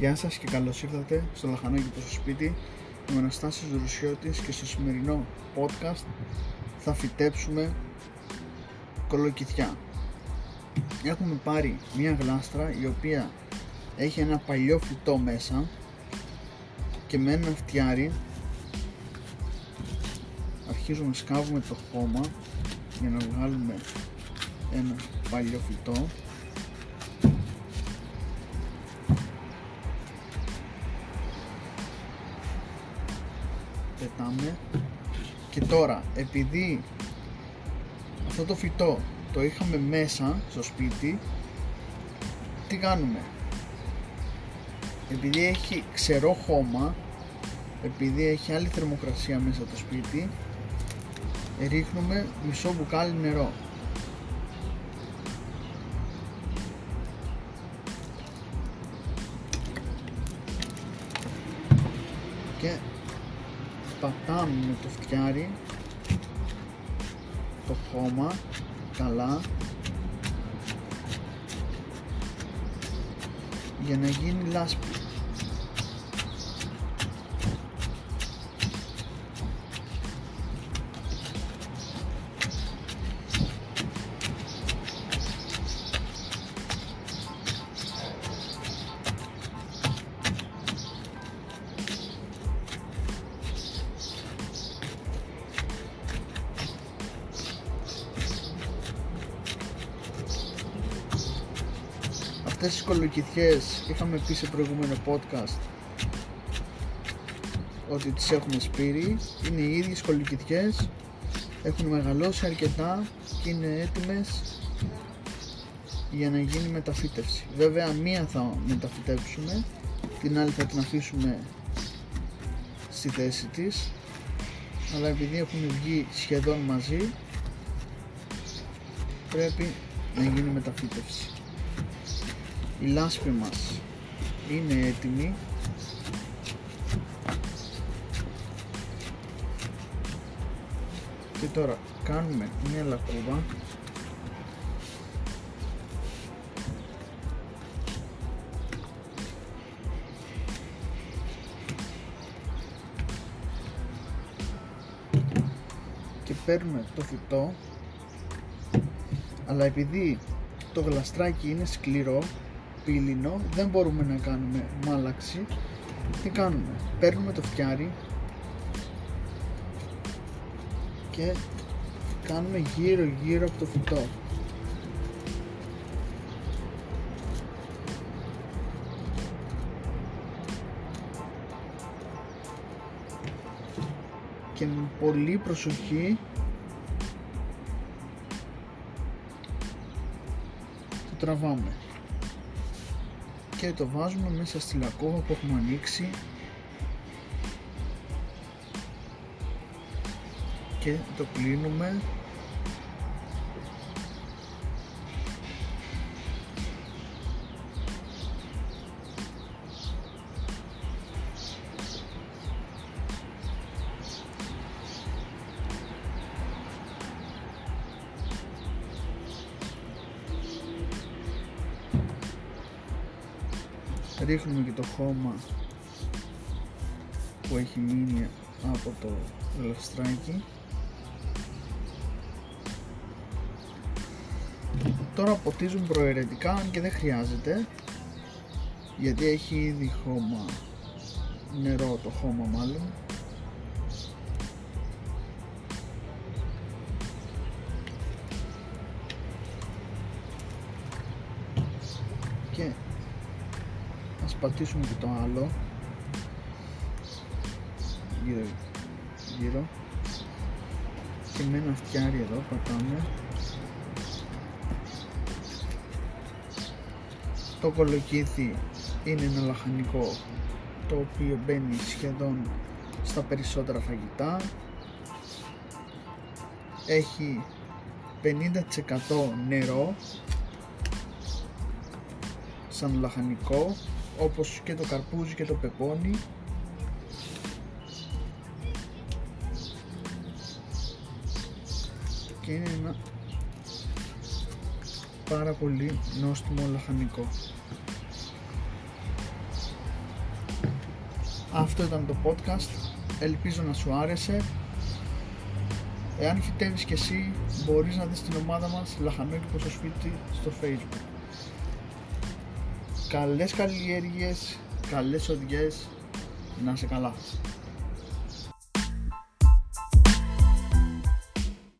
Γεια σας και καλώς ήρθατε στο Λαχανάκι του στο σπίτι. Είμαι ο Αναστάσης Ρουσιώτης και στο σημερινό podcast θα φυτέψουμε κολοκυθιά. Έχουμε πάρει μια γλάστρα η οποία έχει ένα παλιό φυτό μέσα και με ένα φτιάρι αρχίζουμε να σκάβουμε το χώμα για να βγάλουμε ένα παλιό φυτό πετάμε και τώρα επειδή αυτό το φυτό το είχαμε μέσα στο σπίτι τι κάνουμε; Επειδή έχει ξερό χώμα επειδή έχει άλλη θερμοκρασία μέσα το σπίτι ρίχνουμε μισό μπουκάλι νερό. Και πατάμε με το φτιάρι. Το χώμα. Καλά. Για να γίνει λάσπη αυτές τις κολοκυθιές είχαμε πει σε προηγούμενο podcast ότι τις έχουμε σπείρει είναι οι ίδιες κολοκυθιές έχουν μεγαλώσει αρκετά και είναι έτοιμες για να γίνει μεταφύτευση. Βέβαια μία θα μεταφυτέψουμε την άλλη θα την αφήσουμε στη θέση της αλλά επειδή έχουν βγει σχεδόν μαζί πρέπει να γίνει μεταφύτευση η λάσπη μας είναι έτοιμη. Και τώρα κάνουμε μια λακκούβα. Και παίρνουμε το φυτό. Αλλά επειδή το γλαστράκι είναι σκληρό πύλινο δεν μπορούμε να κάνουμε μάλαξη. Τι κάνουμε; Παίρνουμε το φτιάρι και κάνουμε γύρω γύρω από το φυτό. Και με πολύ προσοχή το τραβάμε και το βάζουμε μέσα στη λακκόβα που έχουμε ανοίξει. Και το κλείνουμε ρίχνουμε και το χώμα που έχει μείνει από το γλαστράκι τώρα ποτίζουν προαιρετικά αν και δεν χρειάζεται γιατί έχει ήδη χώμα νερό το χώμα μάλλον. Και ας πατήσουμε και το άλλο. Γύρω γύρω. Και με ένα φτιάρι εδώ πατάμε. Το κολοκύθι είναι ένα λαχανικό το οποίο μπαίνει σχεδόν στα περισσότερα φαγητά. Έχει 50% νερό σαν λαχανικό όπως και το καρπούζι και το πεπόνι και είναι ένα πάρα πολύ νόστιμο λαχανικό Αυτό ήταν το podcast. Ελπίζω να σου άρεσε. Εάν φυτεύεις και εσύ, μπορείς να δεις την ομάδα μας Λαχανόκηπο στο σπίτι στο facebook. Καλές καλλιέργειες, καλές οδιές, να σε καλά.